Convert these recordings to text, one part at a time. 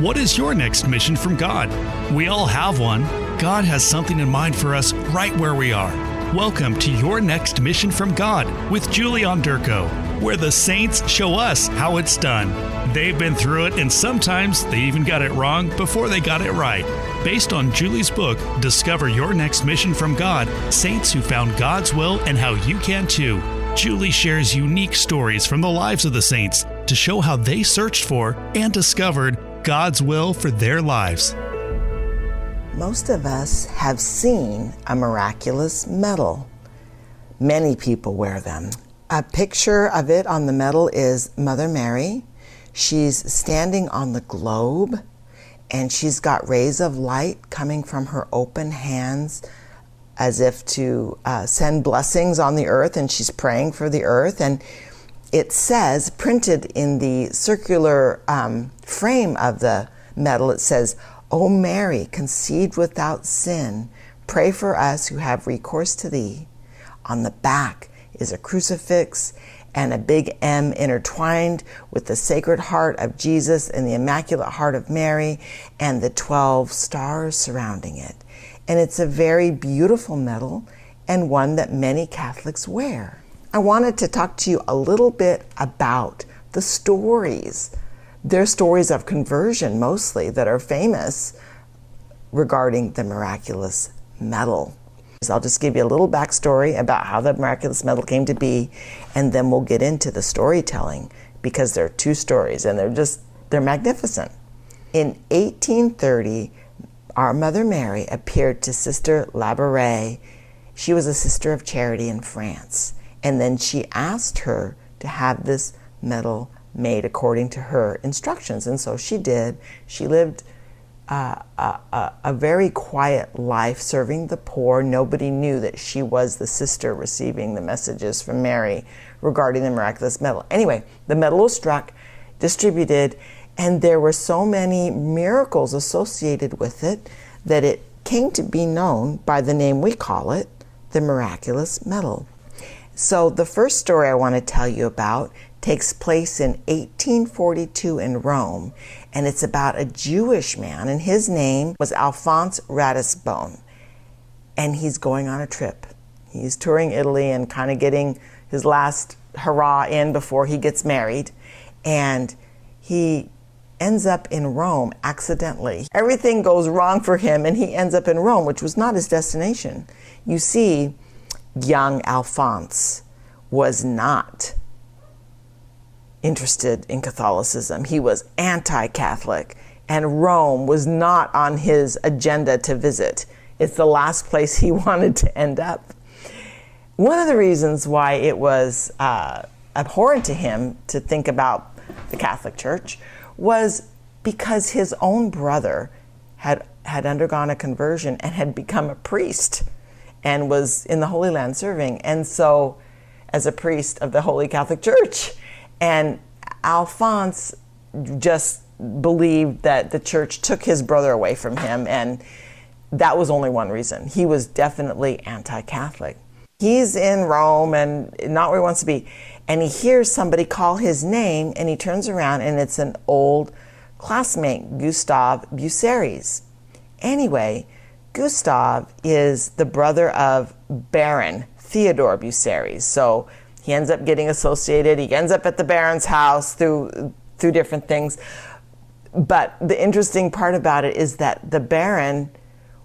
What is your next mission from God? We all have one. God has something in mind for us right where we are. Welcome to Your Next Mission from God with Julie Onderko, where the saints show us how it's done. They've been through it, and sometimes they even got it wrong before they got it right. Based on Julie's book, Discover Your Next Mission from God Saints Who Found God's Will and How You Can Too. Julie shares unique stories from the lives of the saints to show how they searched for and discovered God's will for their lives. Most of us have seen a miraculous medal. Many people wear them. A picture of it on the medal is Mother Mary. She's standing on the globe and she's got rays of light coming from her open hands as if to uh, send blessings on the earth, and she's praying for the earth. And it says, printed in the circular um, frame of the medal, it says, O Mary, conceived without sin, pray for us who have recourse to thee. On the back is a crucifix and a big M intertwined with the Sacred Heart of Jesus and the Immaculate Heart of Mary and the 12 stars surrounding it. And it's a very beautiful medal and one that many Catholics wear. I wanted to talk to you a little bit about the stories. They're stories of conversion mostly that are famous regarding the miraculous medal. So I'll just give you a little backstory about how the miraculous medal came to be, and then we'll get into the storytelling because there are two stories and they're just they're magnificent. In 1830, our Mother Mary appeared to Sister Labouré. She was a sister of charity in France. And then she asked her to have this medal made according to her instructions. And so she did. She lived uh, a, a, a, very quiet life serving the poor. Nobody knew that she was the sister receiving the messages from Mary regarding the miraculous medal. Anyway, the medal was struck, distributed, and there were so many miracles associated with it that it came to be known by the name we call it the miraculous medal. So, the first story I want to tell you about takes place in 1842 in Rome, and it's about a Jewish man, and his name was Alphonse Ratisbonne, and he's going on a trip. He's touring Italy and kind of getting his last hurrah in before he gets married, and he ends up in Rome accidentally. Everything goes wrong for him, and he ends up in Rome, which was not his destination. You see, young Alphonse was not interested in Catholicism. He was anti Catholic, and Rome was not on his agenda to visit. It's the last place he wanted to end up. One of the reasons why it was uh, abhorrent to him to think about the Catholic Church was because his own brother had, had undergone a conversion and had become a priest and was in the Holy Land serving. And so, as a priest of the Holy Catholic Church, and Alphonse just believed that the church took his brother away from him, and that was only one reason. He was definitely anti Catholic. He's in Rome and not where he wants to be, and he hears somebody call his name, and he turns around, and it's an old classmate, Gustave Buceres. Anyway, Gustave is the brother of Baron Theodore Buceres. So he ends up getting associated. He ends up at the Baron's house through through different things. But the interesting part about it is that the Baron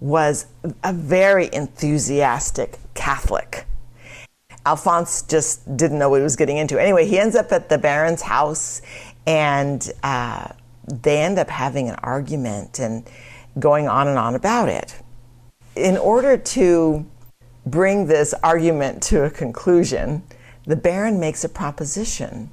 was a very enthusiastic Catholic. Alphonse just didn't know what he was getting into. Anyway, he ends up at the Baron's house and uh, they end up having an argument and going on and on about it in order to bring this argument to a conclusion, the Baron makes a proposition.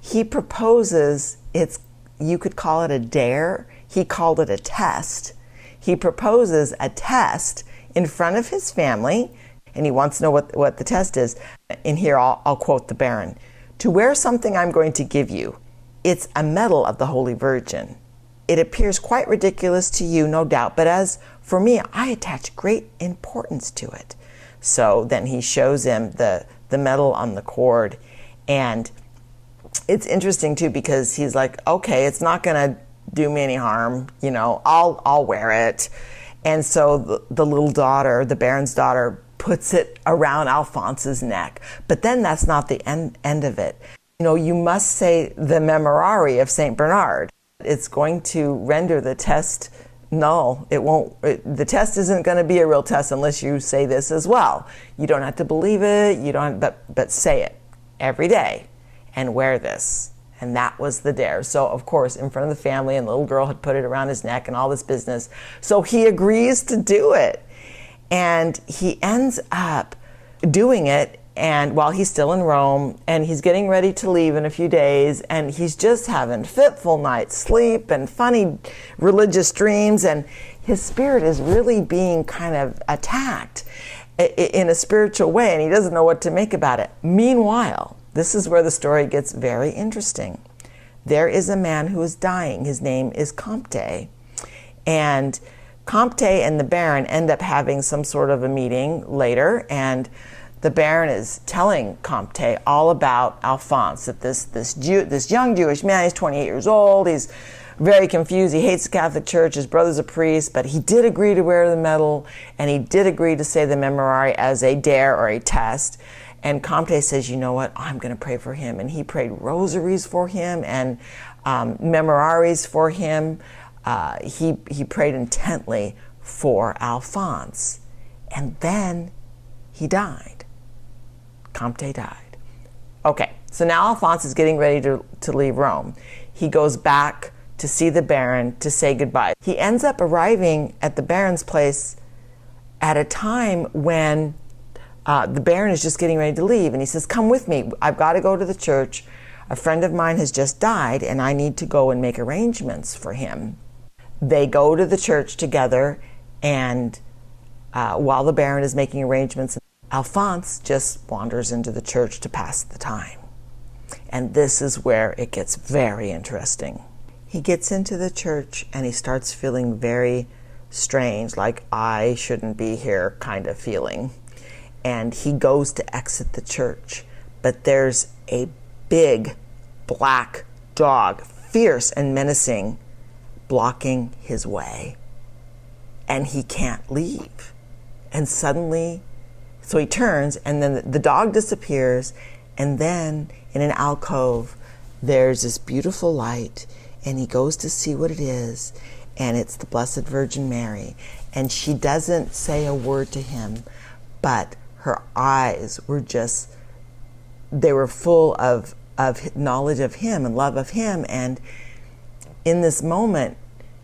He proposes it's you could call it a dare, he called it a test. He proposes a test in front of his family, and he wants to know what, what the test is. In here, I'll, I'll quote the Baron To wear something I'm going to give you, it's a medal of the Holy Virgin. It appears quite ridiculous to you, no doubt, but as for me, I attach great importance to it. So then he shows him the, the medal on the cord. And it's interesting too because he's like, okay, it's not going to do me any harm. You know, I'll I'll wear it. And so the, the little daughter, the Baron's daughter, puts it around Alphonse's neck. But then that's not the end, end of it. You know, you must say the Memorare of St. Bernard. It's going to render the test null. It won't, it, the test isn't going to be a real test unless you say this as well. You don't have to believe it, you don't, but, but say it every day and wear this. And that was the dare. So, of course, in front of the family, and the little girl had put it around his neck and all this business. So he agrees to do it. And he ends up doing it and while he's still in Rome and he's getting ready to leave in a few days and he's just having fitful night's sleep and funny religious dreams and his spirit is really being kind of attacked in a spiritual way and he doesn't know what to make about it. Meanwhile, this is where the story gets very interesting. There is a man who is dying. His name is Comte. And Comte and the Baron end up having some sort of a meeting later and the Baron is telling Comte all about Alphonse, that this, this, Jew, this young Jewish man, he's 28 years old, he's very confused, he hates the Catholic Church, his brother's a priest, but he did agree to wear the medal, and he did agree to say the Memorare as a dare or a test. And Comte says, you know what, I'm going to pray for him. And he prayed rosaries for him and um, memoraries for him. Uh, he, he prayed intently for Alphonse. And then he died. Comte died. Okay, so now Alphonse is getting ready to, to leave Rome. He goes back to see the Baron to say goodbye. He ends up arriving at the Baron's place at a time when uh, the Baron is just getting ready to leave. And he says, Come with me. I've got to go to the church. A friend of mine has just died, and I need to go and make arrangements for him. They go to the church together, and uh, while the Baron is making arrangements, Alphonse just wanders into the church to pass the time. And this is where it gets very interesting. He gets into the church and he starts feeling very strange, like I shouldn't be here kind of feeling. And he goes to exit the church, but there's a big black dog, fierce and menacing, blocking his way. And he can't leave. And suddenly so he turns, and then the dog disappears, and then in an alcove, there's this beautiful light, and he goes to see what it is, and it's the Blessed Virgin Mary. And she doesn't say a word to him, but her eyes were just, they were full of, of knowledge of him and love of him. And in this moment,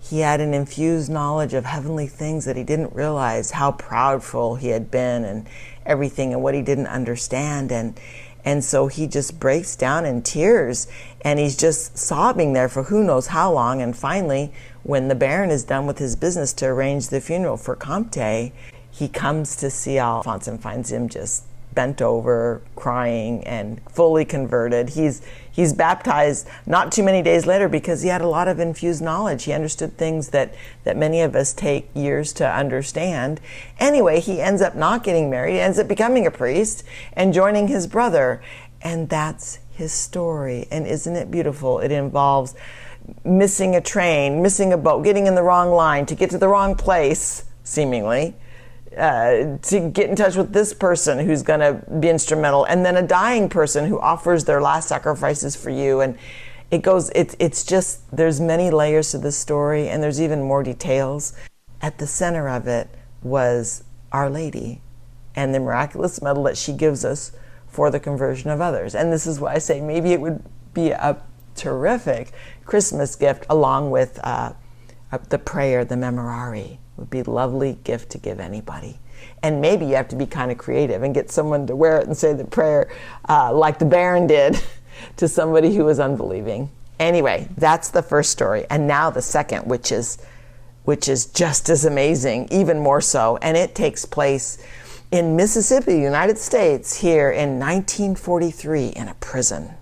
he had an infused knowledge of heavenly things that he didn't realize how proudful he had been and everything and what he didn't understand. And and so he just breaks down in tears and he's just sobbing there for who knows how long. And finally when the baron is done with his business to arrange the funeral for Comte he comes to see Alphonse and finds him just bent over, crying, and fully converted. He's he's baptized not too many days later because he had a lot of infused knowledge. He understood things that that many of us take years to understand. Anyway, he ends up not getting married, he ends up becoming a priest and joining his brother, and that's his story. And isn't it beautiful? It involves missing a train, missing a boat, getting in the wrong line to get to the wrong place, seemingly uh, to get in touch with this person who's going to be instrumental, and then a dying person who offers their last sacrifices for you. And it goes, it's, it's just, there's many layers to this story, and there's even more details. At the center of it was Our Lady and the miraculous medal that she gives us for the conversion of others. And this is why I say maybe it would be a terrific Christmas gift along with uh, the prayer, the memorare would be a lovely gift to give anybody. And maybe you have to be kind of creative and get someone to wear it and say the prayer uh, like the Baron did to somebody who was unbelieving. Anyway, that's the first story. And now the second, which is which is just as amazing, even more so. And it takes place in Mississippi, United States, here in 1943 in a prison.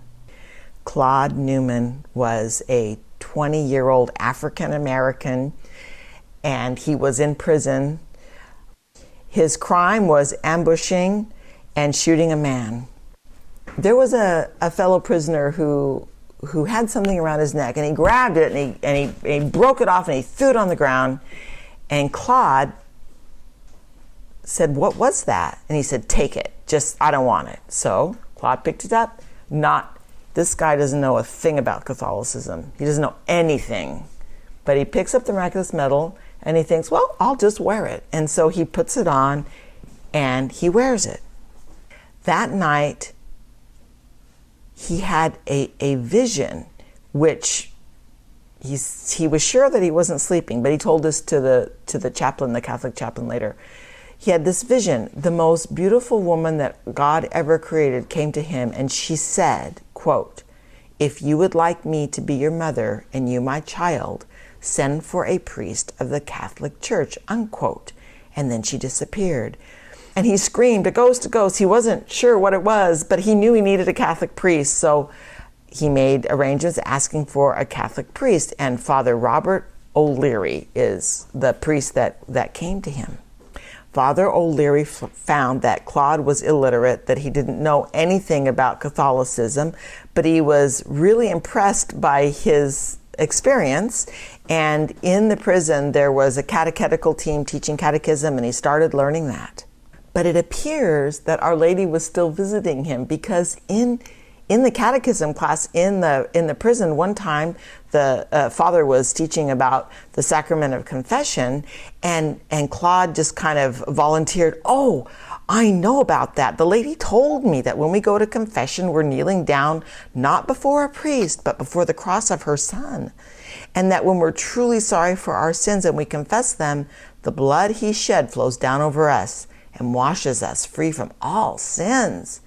Claude Newman was a 20 year old African American and he was in prison. His crime was ambushing and shooting a man. There was a, a fellow prisoner who who had something around his neck, and he grabbed it and he and he, and he broke it off and he threw it on the ground. And Claude said, "What was that?" And he said, "Take it. Just I don't want it." So Claude picked it up. Not this guy doesn't know a thing about Catholicism. He doesn't know anything. But he picks up the miraculous medal and he thinks, "Well, I'll just wear it." And so he puts it on and he wears it. That night he had a, a vision which he's, he was sure that he wasn't sleeping, but he told this to the, to the chaplain, the Catholic chaplain later. He had this vision. The most beautiful woman that God ever created came to him and she said, quote, if you would like me to be your mother and you my child, send for a priest of the Catholic Church, unquote. And then she disappeared and he screamed, A ghost, a ghost. He wasn't sure what it was, but he knew he needed a Catholic priest. So he made arrangements asking for a Catholic priest, and Father Robert O'Leary is the priest that, that came to him. Father O'Leary found that Claude was illiterate, that he didn't know anything about Catholicism, but he was really impressed by his experience. And in the prison, there was a catechetical team teaching catechism, and he started learning that. But it appears that Our Lady was still visiting him because in in the catechism class in the in the prison one time the uh, father was teaching about the sacrament of confession and and Claude just kind of volunteered oh I know about that the lady told me that when we go to confession we're kneeling down not before a priest but before the cross of her son and that when we're truly sorry for our sins and we confess them the blood he shed flows down over us and washes us free from all sins.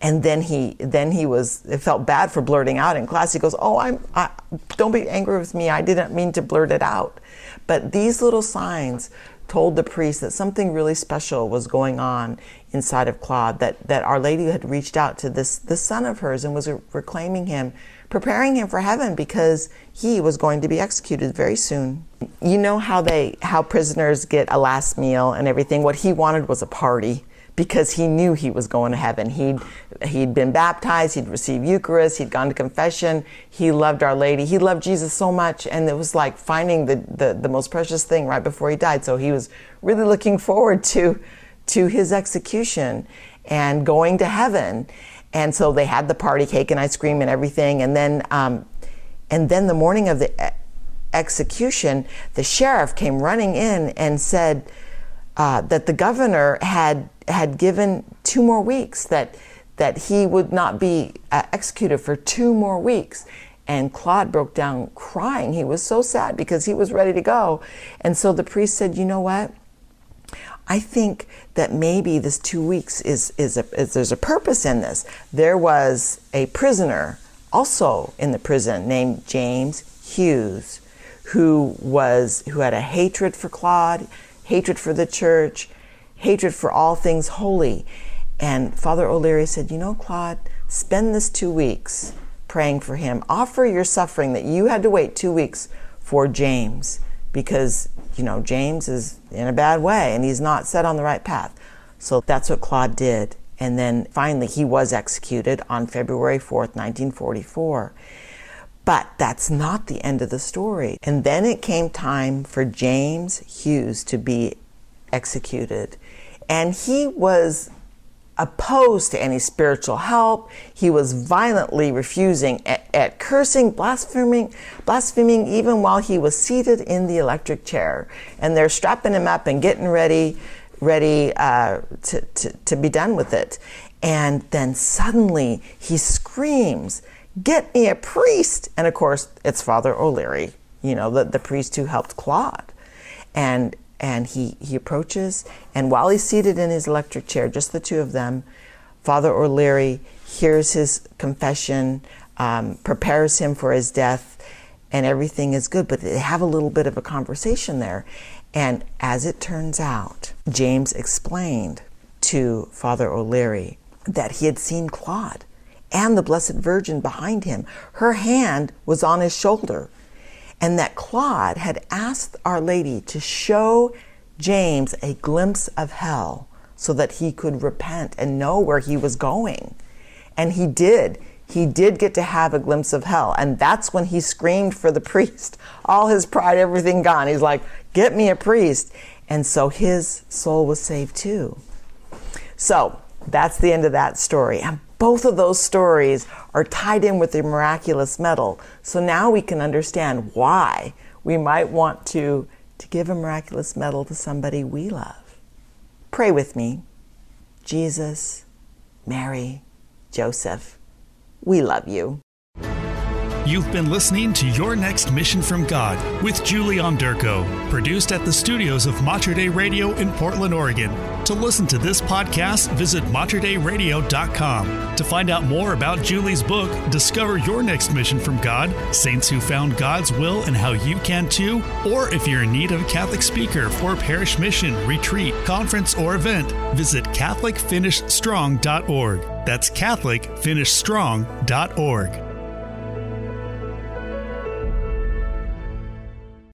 And then he, then he was, it felt bad for blurting out in class. He goes, "Oh, I'm, I, don't be angry with me. I didn't mean to blurt it out." But these little signs told the priest that something really special was going on inside of Claude. That that Our Lady had reached out to this this son of hers and was reclaiming him, preparing him for heaven because he was going to be executed very soon you know how they how prisoners get a last meal and everything what he wanted was a party because he knew he was going to heaven. He'd he'd been baptized he'd received eucharist he'd gone to confession. He loved our lady. He loved jesus so much and it was like finding the, the, the most precious thing right before he died. So he was really looking forward to to his execution and going to heaven. And so they had the party cake and ice cream and everything. And then um, and then the morning of the execution, the sheriff came running in and said uh, that the governor had had given two more weeks that that he would not be uh, executed for two more weeks. And Claude broke down crying. He was so sad because he was ready to go. And so the priest said, "You know what? I think that maybe this two weeks is is, a, is there's a purpose in this. There was a prisoner." Also in the prison, named James Hughes, who was who had a hatred for Claude, hatred for the church, hatred for all things holy. And Father O'Leary said, "You know, Claude, spend this 2 weeks praying for him. Offer your suffering that you had to wait 2 weeks for James because, you know, James is in a bad way and he's not set on the right path." So that's what Claude did. And then finally he was executed on February 4th, 1944. But that's not the end of the story. And then it came time for James Hughes to be executed. And he was opposed to any spiritual help. He was violently refusing at, at, cursing, blaspheming, blaspheming even while he was seated in the electric chair. And they're strapping him up and getting ready, ready uh, to, to, to be done with it. And then suddenly he screams Get me a priest. And of course, it's Father O'Leary, you know, the, the priest who helped Claude. And and he, he approaches, and while he's seated in his electric chair, just the two of them, Father O'Leary hears his confession, um, prepares him for his death, and everything is good. But they have a little bit of a conversation there. And as it turns out, James explained to Father O'Leary that he had seen Claude and the Blessed Virgin behind him. Her hand was on his shoulder. And that Claude had asked Our Lady to show James a glimpse of hell so that he could repent and know where he was going. And he did. he did get to have a glimpse of hell. And that's when he screamed for the priest. All his pride, everything gone. He's like, Get me a priest. And so his soul was saved too. So that's the end of that story. And both of those stories are tied in with the miraculous medal. So now we can understand why we might want to, to give a miraculous medal to somebody we love. Pray with me. Jesus, Mary, Joseph, we love you. You've been listening to Your Next Mission from God with Julie Onderko, produced at the studios of Mater Dei Radio in Portland, Oregon. To listen to this podcast, visit materdeiradio.com. To find out more about Julie's book, Discover Your Next Mission from God Saints Who Found God's Will and How You Can Too, or if you're in need of a Catholic speaker for a parish mission, retreat, conference, or event, visit CatholicFinishStrong.org. That's CatholicFinishStrong.org.